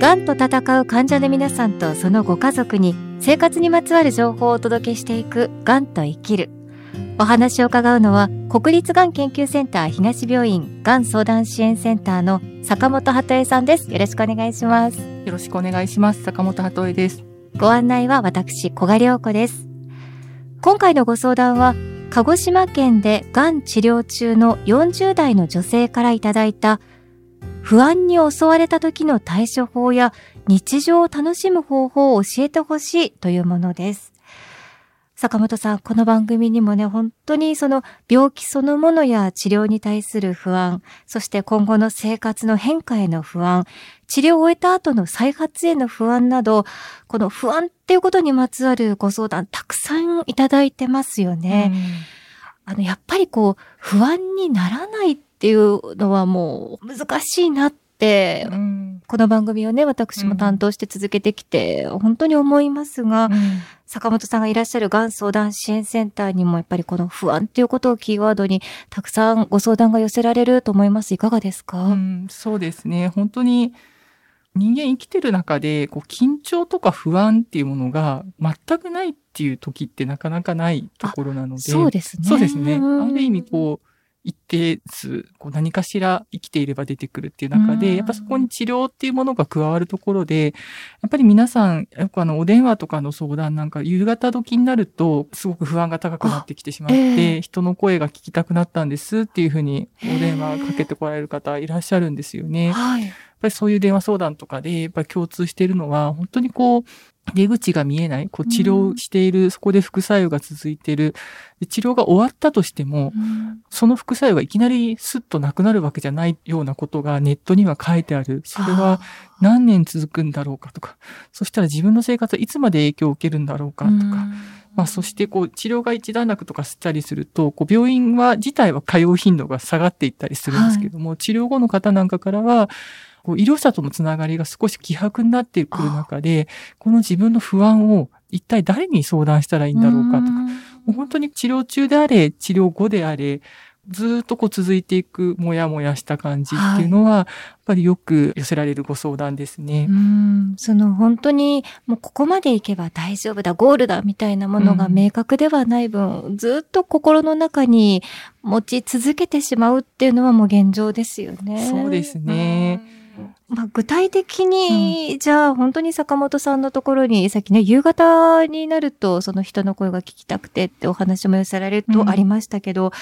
がんと闘う患者の皆さんとそのご家族に生活にまつわる情報をお届けしていくがんと生きる。お話を伺うのは国立がん研究センター東病院がん相談支援センターの坂本鳩恵さんです。よろしくお願いします。よろしくお願いします。坂本鳩恵です。ご案内は私、小賀良子です。今回のご相談は鹿児島県でがん治療中の40代の女性からいただいた不安に襲われた時の対処法や日常を楽しむ方法を教えてほしいというものです。坂本さん、この番組にもね、本当にその病気そのものや治療に対する不安、そして今後の生活の変化への不安、治療を終えた後の再発への不安など、この不安っていうことにまつわるご相談たくさんいただいてますよね。あの、やっぱりこう、不安にならないっていうのはもう難しいなって、うん、この番組をね、私も担当して続けてきて、うん、本当に思いますが、うん、坂本さんがいらっしゃるがん相談支援センターにもやっぱりこの不安っていうことをキーワードにたくさんご相談が寄せられると思います。いかがですか、そうですね。本当に人間生きてる中で、こう、緊張とか不安っていうものが全くないっていう時ってなかなかないところなので。そうですね。そうですね。ある意味、こう、一定数、こう何かしら生きていれば出てくるっていう中で、やっぱそこに治療っていうものが加わるところで、やっぱり皆さん、よくあの、お電話とかの相談なんか、夕方時になると、すごく不安が高くなってきてしまって、えー、人の声が聞きたくなったんですっていうふうに、お電話かけてこられる方いらっしゃるんですよね。はい。やっぱりそういう電話相談とかで、やっぱり共通しているのは、本当にこう、出口が見えない、こう治療している、うん、そこで副作用が続いている。治療が終わったとしても、うん、その副作用がいきなりスッとなくなるわけじゃないようなことがネットには書いてある。それは何年続くんだろうかとか、そしたら自分の生活はいつまで影響を受けるんだろうかとか、うん、まあ、そしてこう治療が一段落とかしたりすると、こう病院は自体は通う頻度が下がっていったりするんですけども、はい、治療後の方なんかからは、こう医療者とのつながりが少し希薄になってくる中で、この自分の不安を一体誰に相談したらいいんだろうかとか、もう本当に治療中であれ、治療後であれ、ずっとこう続いていくもやもやした感じっていうのは、やっぱりよく寄せられるご相談ですね。うん、その本当にもうここまでいけば大丈夫だ、ゴールだみたいなものが明確ではない分、うん、ずっと心の中に持ち続けてしまうっていうのはもう現状ですよね。そうですね。うんまあ、具体的に、うん、じゃあ本当に坂本さんのところに、さっきね、夕方になるとその人の声が聞きたくてってお話も寄せられるとありましたけど、うん、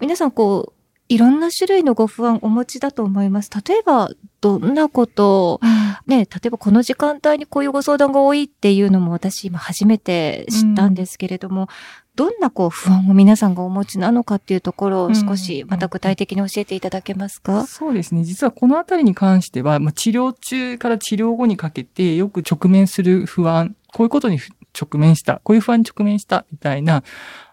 皆さんこう、いろんな種類のご不安お持ちだと思います。例えば、どんなことを、ね、例えばこの時間帯にこういうご相談が多いっていうのも私今初めて知ったんですけれども、どんなこう不安を皆さんがお持ちなのかっていうところを少しまた具体的に教えていただけますか、うんうん、そうですね。実はこのあたりに関しては、まあ、治療中から治療後にかけてよく直面する不安、こういうことに直面した、こういう不安に直面したみたいな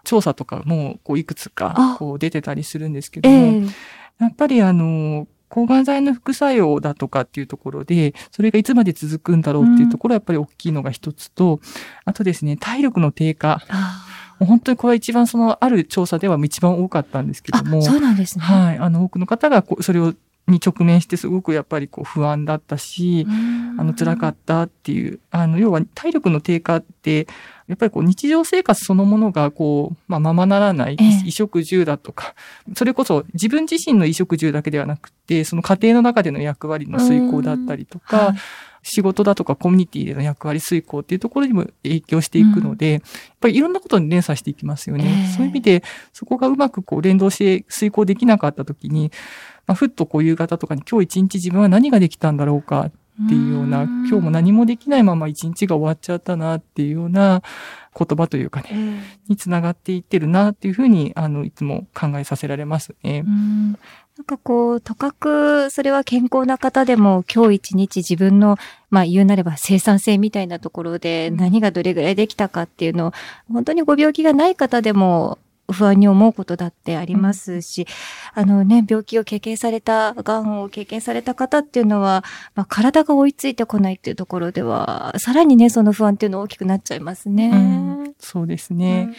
調査とかもこういくつかこう出てたりするんですけども、えー、やっぱりあの、抗がん剤の副作用だとかっていうところで、それがいつまで続くんだろうっていうところはやっぱり大きいのが一つと、あとですね、体力の低下。本当にこれは一番その、ある調査では一番多かったんですけども。そうなんですね。はい。あの、多くの方がそれをに直面してすごくやっぱりこう不安だったし、あの辛かったっていう、あの要は体力の低下って、やっぱりこう日常生活そのものがこう、まあままならない、衣食住だとか、それこそ自分自身の衣食住だけではなくて、その家庭の中での役割の遂行だったりとか、仕事だとかコミュニティでの役割遂行っていうところにも影響していくので、うん、やっぱりいろんなことに連鎖していきますよね。えー、そういう意味で、そこがうまくこう連動して遂行できなかったときに、まあ、ふっとこう夕方とかに今日一日自分は何ができたんだろうかっていうような、今日も何もできないまま一日が終わっちゃったなっていうような言葉というかね、につながっていってるなっていうふうに、あの、いつも考えさせられますね。なんかこう、とかく、それは健康な方でも、今日一日自分の、まあ言うなれば生産性みたいなところで、何がどれぐらいできたかっていうのを、本当にご病気がない方でも、不安に思うことだってありますし、うん、あのね、病気を経験された、癌を経験された方っていうのは、まあ、体が追いついてこないっていうところでは、さらにね、その不安っていうの大きくなっちゃいますね。うん、そうですね。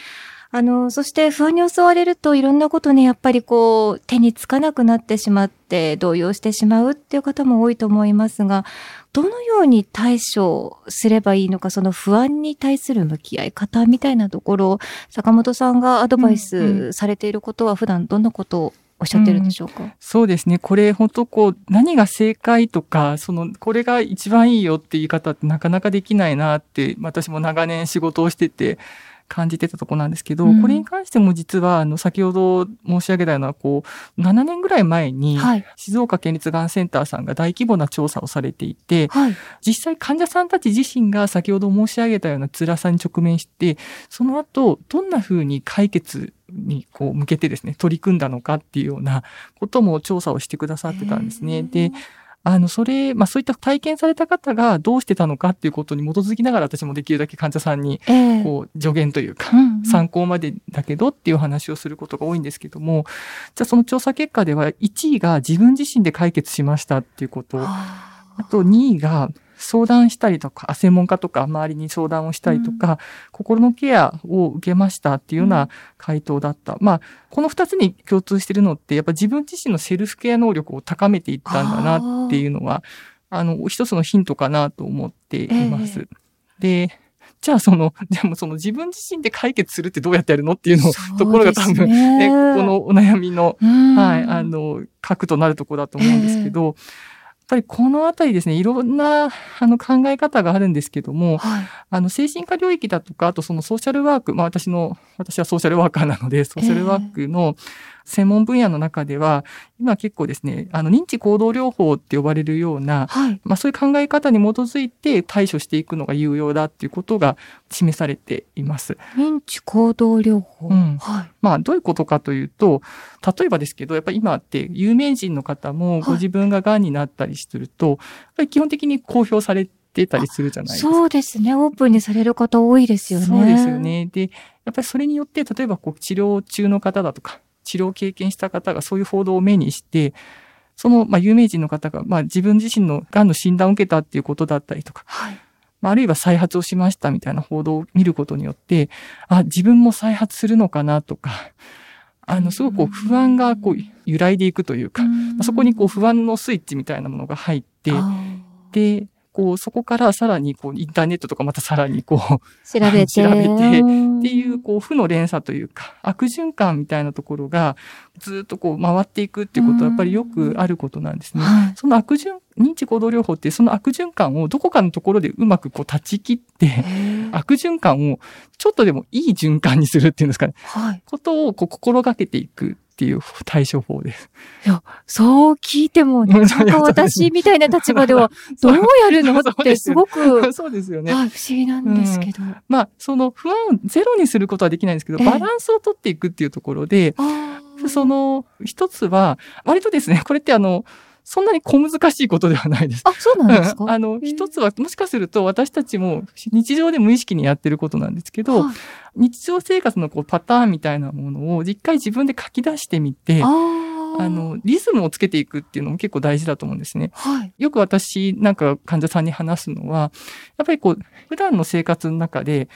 あの、そして不安に襲われるといろんなことね、やっぱりこう、手につかなくなってしまって、動揺してしまうっていう方も多いと思いますが、どのように対処すればいいのか、その不安に対する向き合い方みたいなところ、坂本さんがアドバイスされていることは普段どんなことをおっしゃってるんでしょうか、うん、そうですね。これ本当こう、何が正解とか、その、これが一番いいよって言い方ってなかなかできないなって、私も長年仕事をしてて、感じてたとこなんですけど、うん、これに関しても実は、あの、先ほど申し上げたような、こう、7年ぐらい前に、静岡県立がんセンターさんが大規模な調査をされていて、はい、実際患者さんたち自身が先ほど申し上げたような辛さに直面して、その後、どんな風に解決にこう向けてですね、取り組んだのかっていうようなことも調査をしてくださってたんですね。で、あの、それ、まあそういった体験された方がどうしてたのかっていうことに基づきながら私もできるだけ患者さんに、こう、助言というか、参考までだけどっていう話をすることが多いんですけども、じゃあその調査結果では1位が自分自身で解決しましたっていうこと、あ。と2位が相談したりとか、専門家とか周りに相談をしたりとか、うん、心のケアを受けましたっていうような回答だった。うん、まあ、この二つに共通してるのって、やっぱ自分自身のセルフケア能力を高めていったんだなっていうのは、あの、一つのヒントかなと思っています。えー、で、じゃあその、でもその自分自身で解決するってどうやってやるのっていうの、ところが多分ね、このお悩みの、はい、あの、核となるところだと思うんですけど、えーぱりこのあたりですね、いろんなあの考え方があるんですけども、はい、あの精神科領域だとか、あとそのソーシャルワーク、まあ私の、私はソーシャルワーカーなので、ソーシャルワークの専門分野の中では、今結構ですね、あの認知行動療法って呼ばれるような、はい、まあそういう考え方に基づいて対処していくのが有用だっていうことが示されています。認知行動療法、うん、はい。まあどういうことかというと、例えばですけど、やっぱり今って有名人の方もご自分が癌になったりすると、はい、基本的に公表されてたりするじゃないですか。そうですね。オープンにされる方多いですよね。そうですよね。で、やっぱりそれによって、例えばこう治療中の方だとか、治療を経験した方がそういう報道を目にして、その、まあ、有名人の方が、まあ、自分自身の癌の診断を受けたっていうことだったりとか、はい、まあ、あるいは再発をしましたみたいな報道を見ることによって、あ、自分も再発するのかなとか、あの、すごくこう不安がこう揺らいでいくというか、まあ、そこにこう不安のスイッチみたいなものが入って、で、こう、そこからさらに、こう、インターネットとかまたさらに、こう、調べて、調べて、っていう、こう、負の連鎖というか、悪循環みたいなところが、ずっとこう、回っていくっていうことは、やっぱりよくあることなんですね。その悪循、認知行動療法って、その悪循環をどこかのところでうまくこう、断ち切って、悪循環をちょっとでもいい循環にするっていうんですかね。はい。ことをこう、心がけていく。っていう対処法です。いや、そう聞いても、なんか私みたいな立場では、どうやるの？ってすごく、そうですよね。不思議なんですけど。うん、まあ、その不安をゼロにすることはできないんですけど、バランスをとっていくっていうところで、その、一つは、割とですね、これってあの、そんなに小難しいことではないです。あ、そうなんですか、うん、あの、一つは、もしかすると私たちも日常で無意識にやってることなんですけど、はい、日常生活のこうパターンみたいなものを一回自分で書き出してみて、あの、リズムをつけていくっていうのも結構大事だと思うんですね。はい、よく私なんか患者さんに話すのは、やっぱりこう、普段の生活の中で、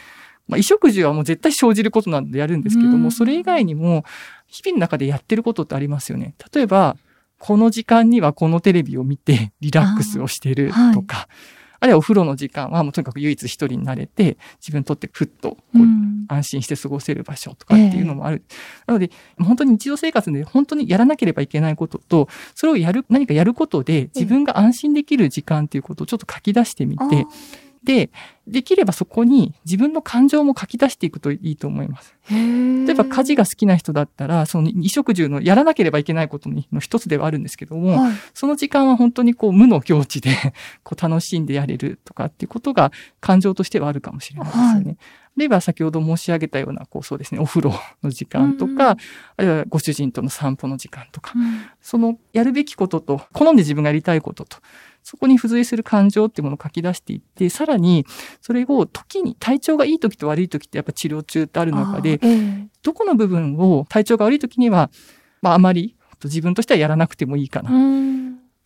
まあ、衣食住はもう絶対生じることなんでやるんですけども、それ以外にも、日々の中でやってることってありますよね。例えば、この時間にはこのテレビを見て リラックスをしてるとか、あるいはお風呂の時間はもうとにかく唯一一人になれて、自分にとってふっとこう、安心して過ごせる場所とかっていうのもある。なので、本当に日常生活で本当にやらなければいけないことと、それをやる、何かやることで自分が安心できる時間っていうことをちょっと書き出してみて、で、できればそこに自分の感情も書き出していくといいと思います。例えば家事が好きな人だったら、その衣食住のやらなければいけないことの一つではあるんですけども、はい、その時間は本当にこう無の境地でこう楽しんでやれるとかっていうことが感情としてはあるかもしれないですよね。はいあるいは先ほど申し上げたような、こうそうですね、お風呂の時間とか、うん、あるいはご主人との散歩の時間とか、うん、そのやるべきことと、好んで自分がやりたいことと、そこに付随する感情っていうものを書き出していって、さらに、それを時に、体調がいい時と悪い時ってやっぱ治療中ってある中で、えー、どこの部分を体調が悪い時には、まああまり自分としてはやらなくてもいいかな。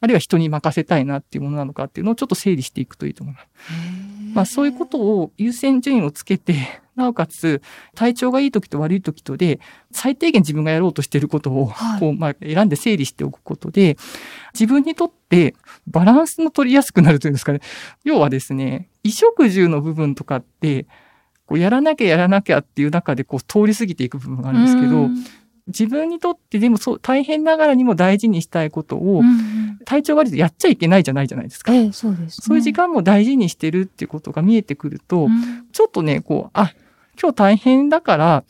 あるいは人に任せたいなっていうものなのかっていうのをちょっと整理していくといいと思います。まあそういうことを優先順位をつけて、なおかつ体調がいい時と悪い時とで、最低限自分がやろうとしていることを、こう、まあ選んで整理しておくことで、自分にとってバランスの取りやすくなるというんですかね。要はですね、衣食住の部分とかって、こうやらなきゃやらなきゃっていう中でこう通り過ぎていく部分があるんですけど、自分にとってでもそう大変ながらにも大事にしたいことを、体調悪いとやっちゃいけないじゃないじゃないですか。ええ、そうです、ね、そういう時間も大事にしてるっていうことが見えてくると、うん、ちょっとね、こう、あ、今日大変だから、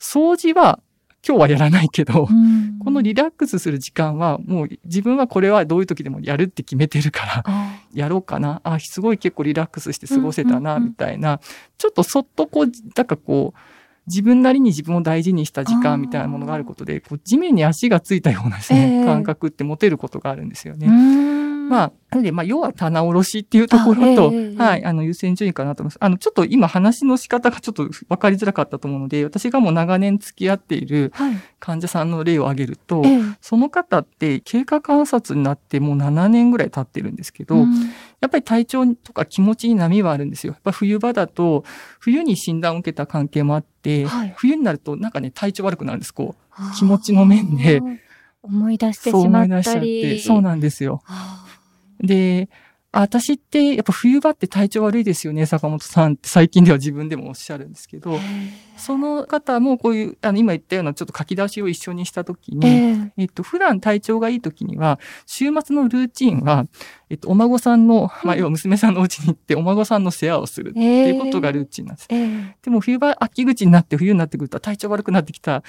掃除は今日はやらないけど、うん、このリラックスする時間はもう自分はこれはどういう時でもやるって決めてるから、やろうかな。あ、すごい結構リラックスして過ごせたな、みたいな、ちょっとそっとこう、なんかこう、自分なりに自分を大事にした時間みたいなものがあることで、こう地面に足がついたようなですね、えー、感覚って持てることがあるんですよね。まあ、なので、まあ、要は棚卸しっていうところと、えー、はい、あの、優先順位かなと思います。あの、ちょっと今話の仕方がちょっと分かりづらかったと思うので、私がもう長年付き合っている患者さんの例を挙げると、はい、その方って経過観察になってもう7年ぐらい経ってるんですけど、うん、やっぱり体調とか気持ちに波はあるんですよ。やっぱ冬場だと、冬に診断を受けた関係もあって、はい、冬になるとなんかね、体調悪くなるんです、こう。気持ちの面で。思い出してしまったり。そう思い出しちゃって。そうなんですよ。で、私ってやっぱ冬場って体調悪いですよね、坂本さんって最近では自分でもおっしゃるんですけど、その方もこういう、あの今言ったようなちょっと書き出しを一緒にしたときに、えー、えっと、普段体調がいいときには、週末のルーチンは、えっと、お孫さんの、まあ、要は娘さんのお家に行ってお孫さんの世話をするっていうことがルーチンなんです。えー、でも冬場、秋口になって冬になってくると体調悪くなってきた。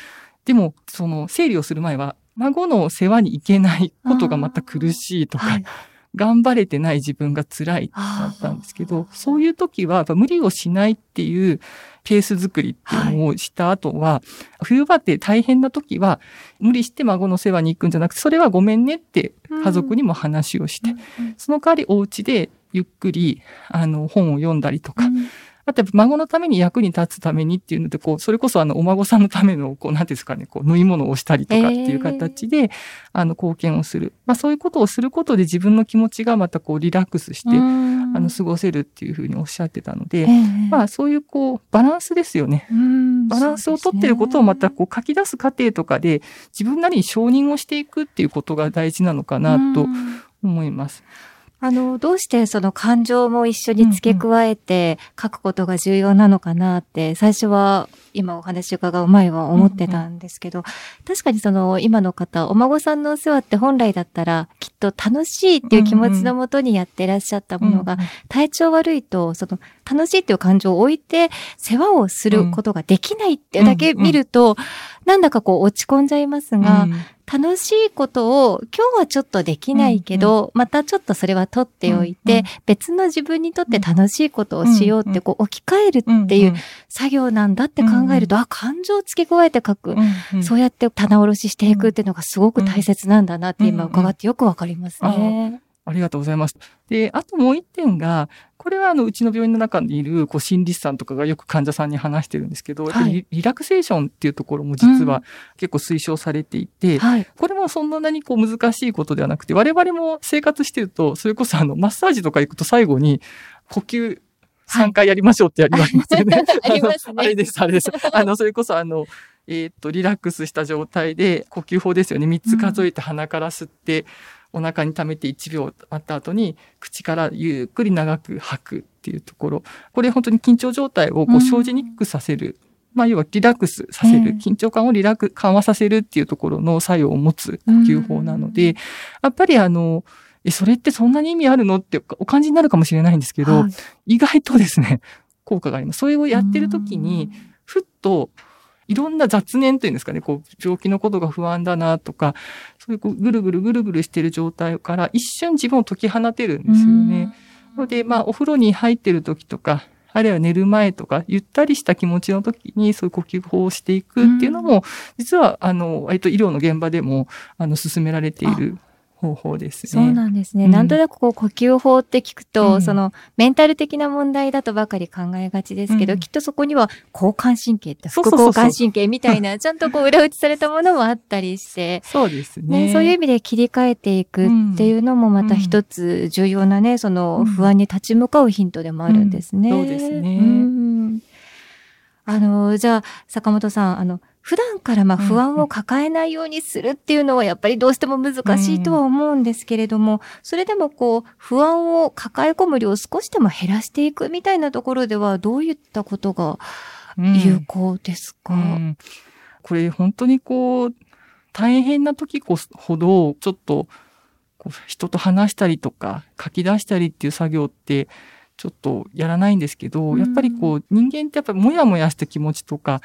でも、その、整理をする前は、孫の世話に行けないことがまた苦しいとか、頑張れてない自分が辛いってなったんですけど、そういう時は無理をしないっていうペース作りっていうのをした後は、はい、冬場って大変な時は無理して孫の世話に行くんじゃなくて、それはごめんねって家族にも話をして、うん、その代わりお家でゆっくりあの本を読んだりとか、うんあと孫のために役に立つためにっていうので、こう、それこそあの、お孫さんのための、こう、なんですかね、こう、縫い物をしたりとかっていう形で、えー、あの、貢献をする。まあ、そういうことをすることで自分の気持ちがまたこう、リラックスして、あの、過ごせるっていうふうにおっしゃってたので、えー、まあ、そういうこう、バランスですよね。バランスをとってることをまたこう、書き出す過程とかで、自分なりに承認をしていくっていうことが大事なのかなと思います。あの、どうしてその感情も一緒に付け加えて書くことが重要なのかなって、最初は今お話伺う前は思ってたんですけど、確かにその今の方、お孫さんのお世話って本来だったらきっと楽しいっていう気持ちのもとにやってらっしゃったものが、体調悪いと、その楽しいっていう感情を置いて世話をすることができないってだけ見ると、なんだかこう落ち込んじゃいますが、楽しいことを今日はちょっとできないけど、うんうん、またちょっとそれは取っておいて、うんうん、別の自分にとって楽しいことをしようってこう置き換えるっていう作業なんだって考えると、うんうん、あ、感情を付け加えて書く、うんうん、そうやって棚卸ししていくっていうのがすごく大切なんだなって今伺ってよくわかりますね。ありがとうございます。で、あともう一点が、これはあの、うちの病院の中にいる、こう、心理師さんとかがよく患者さんに話してるんですけど、はい、リラクセーションっていうところも実は結構推奨されていて、うんはい、これもそんなにこう、難しいことではなくて、我々も生活してると、それこそあの、マッサージとか行くと最後に、呼吸3回やりましょうってやりますよね。ありますね。あれです、あれです。あの、それこそあの、えっ、と、リラックスした状態で呼吸法ですよね。3つ数えて鼻から吸って、うんお腹に溜めて1秒あった後に口からゆっくり長く吐くっていうところ。これ本当に緊張状態をこう生じにくくさせる。まあ要はリラックスさせる。緊張感をリラック緩和させるっていうところの作用を持つ呼吸法なので、やっぱりあの、え、それってそんなに意味あるのってお感じになるかもしれないんですけど、はい、意外とですね、効果があります。それをやってる時に、ふっといろんな雑念というんですかね、こう、病気のことが不安だなとか、そういうこうぐるぐるぐるぐるしてる状態から一瞬自分を解き放てるんですよね。ので、まあ、お風呂に入ってる時とか、あるいは寝る前とか、ゆったりした気持ちの時にそういう呼吸法をしていくっていうのも、実は、あの、割と医療の現場でも、あの、進められている方法ですね。そうなんですね。うん。なんとなくこう呼吸法って聞くと、うん。そのメンタル的な問題だとばかり考えがちですけど、うん。きっとそこには交感神経って副交感神経みたいな、ちゃんとこう裏打ちされたものもあったりして、そうですね。ね、そういう意味で切り替えていくっていうのもまた一つ重要なね、その不安に立ち向かうヒントでもあるんですね。うん。そうですね。うん。あの、じゃあ、坂本さん、あの、普段からまあうん不安を抱えないようにするっていうのはやっぱりどうしても難しいとは思うんですけれども、それでもこう、不安を抱え込む量を少しでも減らしていくみたいなところではどういったことがうん。有効ですか、うん。これ本当にこう、大変な時こそほど、ちょっと、人と話したりとか、書き出したりっていう作業って、ちょっとやらないんですけど、うんやっぱりこう、人間ってやっぱりもやもやした気持ちとか、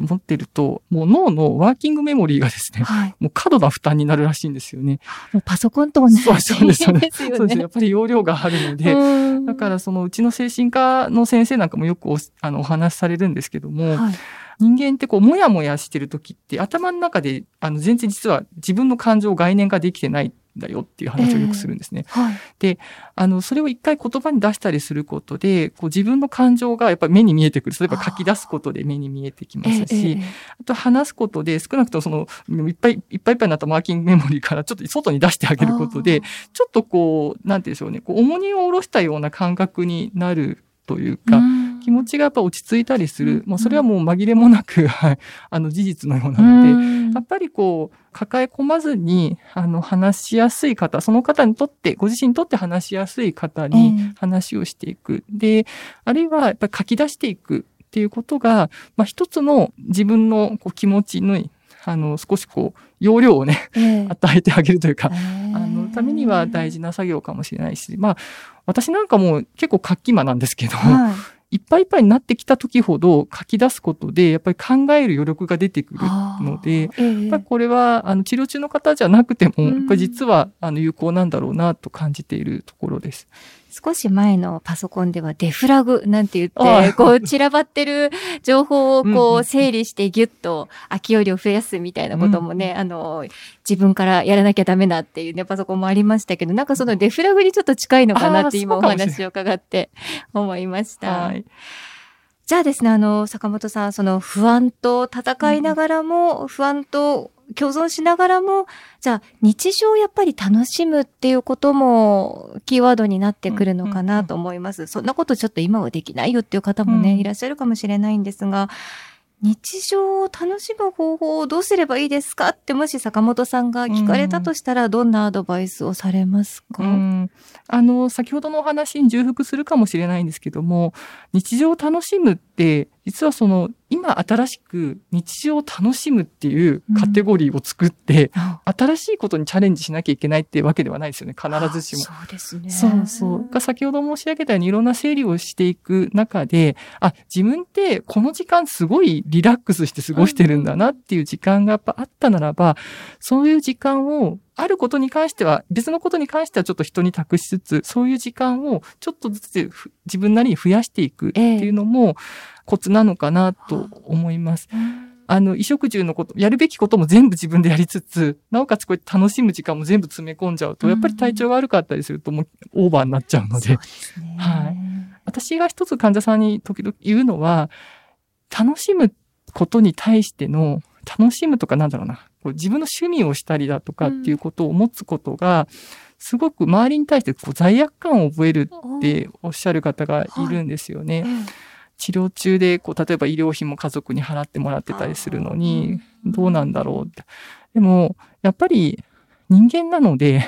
って持ってると、もう脳のワーキングメモリーがですね、はい。もう過度な負担になるらしいんですよね。もうパソコンと同じそうそうですよねそうです。ね。やっぱり容量があるので、うんだからそのうちの精神科の先生なんかもよくおあのお話しされるんですけども、はい。人間ってこう、もやもやしてる時って、頭の中で、あの、全然実は自分の感情を概念化できてないんだよっていう話をよくするんですね。はい。あの、それを一回言葉に出したりすることで、こう、自分の感情がやっぱり目に見えてくる。例えば書き出すことで目に見えてきますし、あと話すことで、少なくともその、いっぱいいっぱいいっぱいになったマーキングメモリーからちょっと外に出してあげることで、ちょっとこう、なんて言うんでしょうね、こう、重荷を下ろしたような感覚になるというか、気持ちがやっぱ落ち着いたりする。うんもうそれはもう紛れもなく、はい、あの事実のようなうので、んやっぱりこう、抱え込まずに、あの、話しやすい方、その方にとって、ご自身にとって話しやすい方ええに話をしていく。で、あるいはやっぱり書き出していく。っていうことが、まあ一つの自分のこう気持ちの、あの、少しこう、容量をね、ええ。与えてあげるというか、ああの、ためには大事な作業かもしれないし、まあ、私なんかも結構活気魔なんですけど、はいいっぱいいっぱいになってきた時ほど書き出すことで、やっぱり考える余力が出てくるので、ええ。やっぱりこれは、あの、治療中の方じゃなくても、うん。やっぱり実は、あの、有効なんだろうなと感じているところです。少し前のパソコンではデフラグなんて言って、こう散らばってる情報をうんこううん整理してギュッと空き容量を増やすみたいなこともね、あの、自分からやらなきゃダメだっていうね、パソコンもありましたけど、なんかそのデフラグにちょっと近いのかなって今お話を伺って思いました。はい。じゃあですね、あの、坂本さん、その不安と戦いながらも、不安と共存しながらも、じゃあ日常をやっぱり楽しむっていうこともキーワードになってくるのかなと思います。そんなことちょっと今はできないよっていう方もね、うん。いらっしゃるかもしれないんですが、日常を楽しむ方法をどうすればいいですかってもし坂本さんが聞かれたとしたら、どんなアドバイスをされますか、うん。あの、先ほどのお話に重複するかもしれないんですけども、日常を楽しむって、実はその、今新しく日常を楽しむっていうカテゴリーを作って、あ新しいことにチャレンジしなきゃいけないっていうわけではないですよね、必ずしも。そうですね。そうそう。が先ほど申し上げたようにいろんな整理をしていく中で、あ、自分ってこの時間すごいリラックスして過ごしてるんだなっていう時間がやっぱあったならば、そういう時間を、あることに関しては、別のことに関してはちょっと人に託しつつ、そういう時間をちょっとずつふ自分なりに増やしていくっていうのもコツなのかなと思います。あの、衣食住のこと、やるべきことも全部自分でやりつつ、なおかつこうやって楽しむ時間も全部詰め込んじゃうと、やっぱり体調が悪かったりするともうオーバーになっちゃうので。ですね。はい。私が一つ患者さんに時々言うのは、楽しむことに対しての、楽しむとかなんだろうな、こう自分の趣味をしたりだとかっていうことを持つことが、すごく周りに対してこう罪悪感を覚えるっておっしゃる方がいるんですよね。ええ。治療中で、こう、例えば医療費も家族に払ってもらってたりするのに、どうなんだろうって。でも、やっぱり人間なので、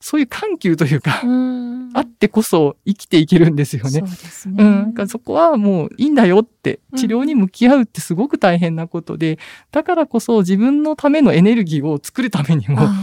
そういう緩急というか、うん。あってこそ生きていけるんですよね。そう。ですね。うん。だからそこはもういいんだよって、うん。治療に向き合うってすごく大変なことで、だからこそ自分のためのエネルギーを作るためにもあ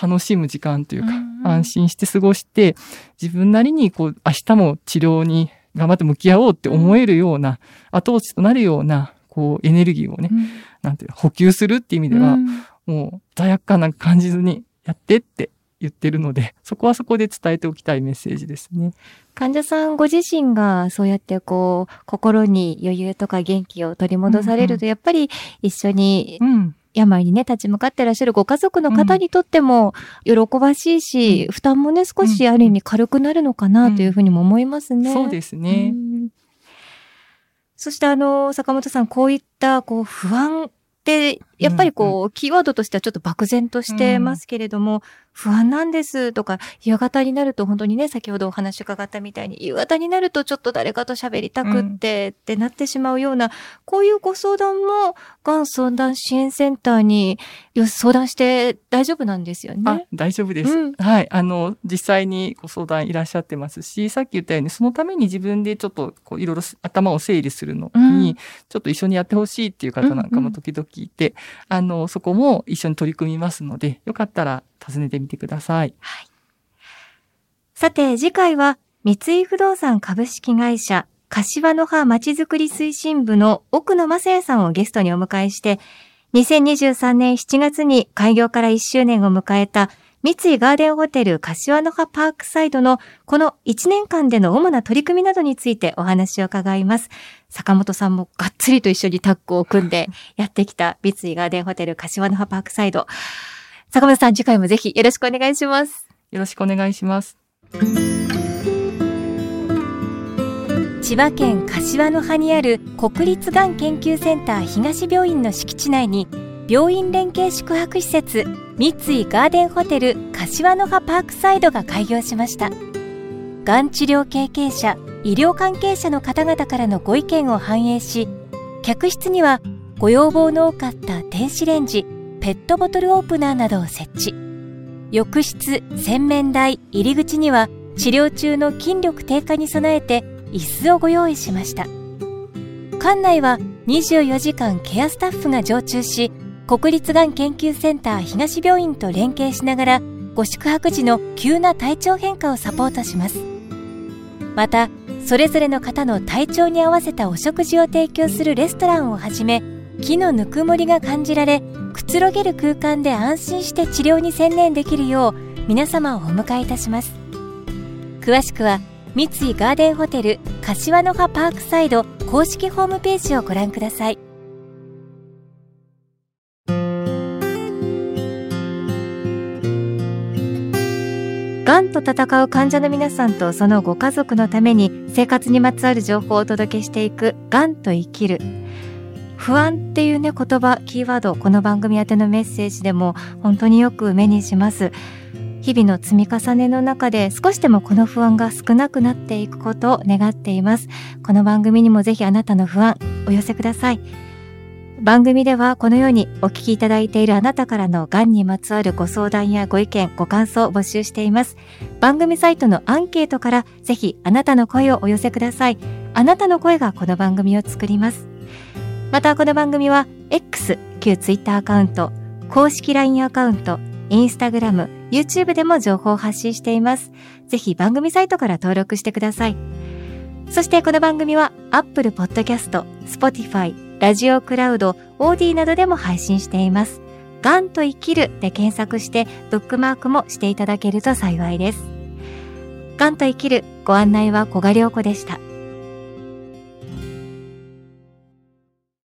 楽しむ時間というか、うん安心して過ごして、自分なりにこう、明日も治療に頑張って向き合おうって思えるような、後押しとなるような、こう、エネルギーをねー、うん。なんていうの補給するっていう意味では、うん。もう罪悪感なんか感じずにやってって言ってるので、そこはそこで伝えておきたいメッセージですね。患者さんご自身がそうやってこう、心に余裕とか元気を取り戻されると、やっぱり一緒にうん。病にね、立ち向かってらっしゃるご家族の方にとっても、喜ばしいし、うん、負担もね、少しある意味軽くなるのかなというふうにも思いますね。そうですね。そしてあの、坂本さん、こういった、こう、不安で、やっぱりこう、キーワードとしてはちょっと漠然としてますけれども、うん、不安なんですとか、夕方になると本当にね、先ほどお話伺ったみたいに、夕方になるとちょっと誰かと喋りたくって、ってなってしまうような、こういうご相談も、がん相談支援センターに相談して大丈夫なんですよね。大丈夫です、うん、はい。あの、実際にご相談いらっしゃってますし、さっき言ったように、そのために自分でちょっと、こう、いろいろ頭を整理するのに、うん、ちょっと一緒にやってほしいっていう方なんかも時々いて、うんうん、あの、そこも一緒に取り組みますので、よかったら訪ねてみてください。はい。さて、次回は、三井不動産株式会社、柏の葉まちづくり推進部の奥野正也さんをゲストにお迎えして、2023年7月に開業から1周年を迎えた三井ガーデンホテル柏の葉パークサイドのこの1年間での主な取り組みなどについてお話を伺います。坂本さんもがっつりと一緒にタッグを組んで やってきた三井ガーデンホテル柏の葉パークサイド。坂本さん次回もぜひよろしくお願いします。よろしくお願いします。千葉県柏の葉にある国立がん研究センター東病院の敷地内に病院連携宿泊施設三井ガーデンホテル柏の葉パークサイドが開業しました。がん治療経験者医療関係者の方々からのご意見を反映し客室にはご要望の多かった電子レンジペットボトルオープナーなどを設置。浴室洗面台入り口には治療中の筋力低下に備えて椅子をご用意しました。館内は24時間ケアスタッフが常駐し国立がん研究センター東病院と連携しながらご宿泊時の急な体調変化をサポートします。またそれぞれの方の体調に合わせたお食事を提供するレストランをはじめ木のぬくもりが感じられくつろげる空間で安心して治療に専念できるよう皆様をお迎えいたします。詳しくは三井ガーデンホテル柏の葉パークサイド公式ホームページをご覧ください。がんと戦う患者の皆さんとそのご家族のために生活にまつわる情報をお届けしていく「がんと生きる」不安っていうね言葉キーワードこの番組宛てのメッセージでも本当によく目にします。日々の積み重ねの中で少しでもこの不安が少なくなっていくことを願っています。この番組にもぜひあなたの不安お寄せください。番組ではこのようにお聞きいただいているあなたからのがんにまつわるご相談やご意見、ご感想を募集しています。番組サイトのアンケートからぜひあなたの声をお寄せください。あなたの声がこの番組を作ります。またこの番組は X、旧 Twitter アカウント、公式 LINE アカウント、インスタグラム、YouTube でも情報を発信しています。ぜひ番組サイトから登録してください。そしてこの番組は Apple Podcast、Spotify、ラジオクラウド、オーディなどでも配信しています。がんと生きるで検索してブックマークもしていただけると幸いです。がんと生きるご案内は小賀良子でした。